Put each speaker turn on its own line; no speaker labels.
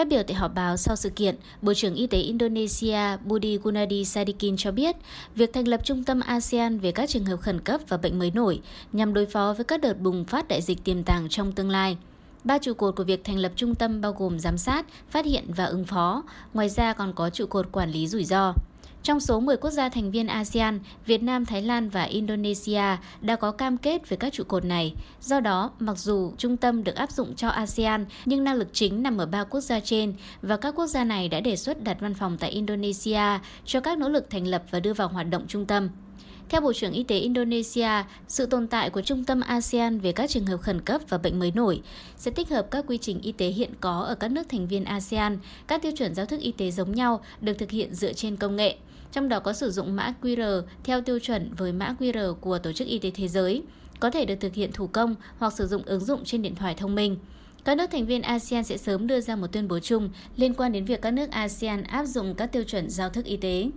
Phát biểu tại họp báo sau sự kiện, Bộ trưởng Y tế Indonesia Budi Gunadi Sadikin cho biết, việc thành lập trung tâm ASEAN về các trường hợp khẩn cấp và bệnh mới nổi nhằm đối phó với các đợt bùng phát đại dịch tiềm tàng trong tương lai. Ba trụ cột của việc thành lập trung tâm bao gồm giám sát, phát hiện và ứng phó, ngoài ra còn có trụ cột quản lý rủi ro. Trong số 10 quốc gia thành viên ASEAN, Việt Nam, Thái Lan và Indonesia đã có cam kết về các trụ cột này. Do đó, mặc dù trung tâm được áp dụng cho ASEAN, nhưng năng lực chính nằm ở ba quốc gia trên và các quốc gia này đã đề xuất đặt văn phòng tại Indonesia cho các nỗ lực thành lập và đưa vào hoạt động trung tâm. Theo Bộ trưởng Y tế Indonesia, sự tồn tại của Trung tâm ASEAN về các trường hợp khẩn cấp và bệnh mới nổi sẽ tích hợp các quy trình y tế hiện có ở các nước thành viên ASEAN. Các tiêu chuẩn giáo thức y tế giống nhau được thực hiện dựa trên công nghệ, trong đó có sử dụng mã QR theo tiêu chuẩn với mã QR của Tổ chức Y tế Thế giới, có thể được thực hiện thủ công hoặc sử dụng ứng dụng trên điện thoại thông minh. Các nước thành viên ASEAN sẽ sớm đưa ra một tuyên bố chung liên quan đến việc các nước ASEAN áp dụng các tiêu chuẩn giao thức y tế.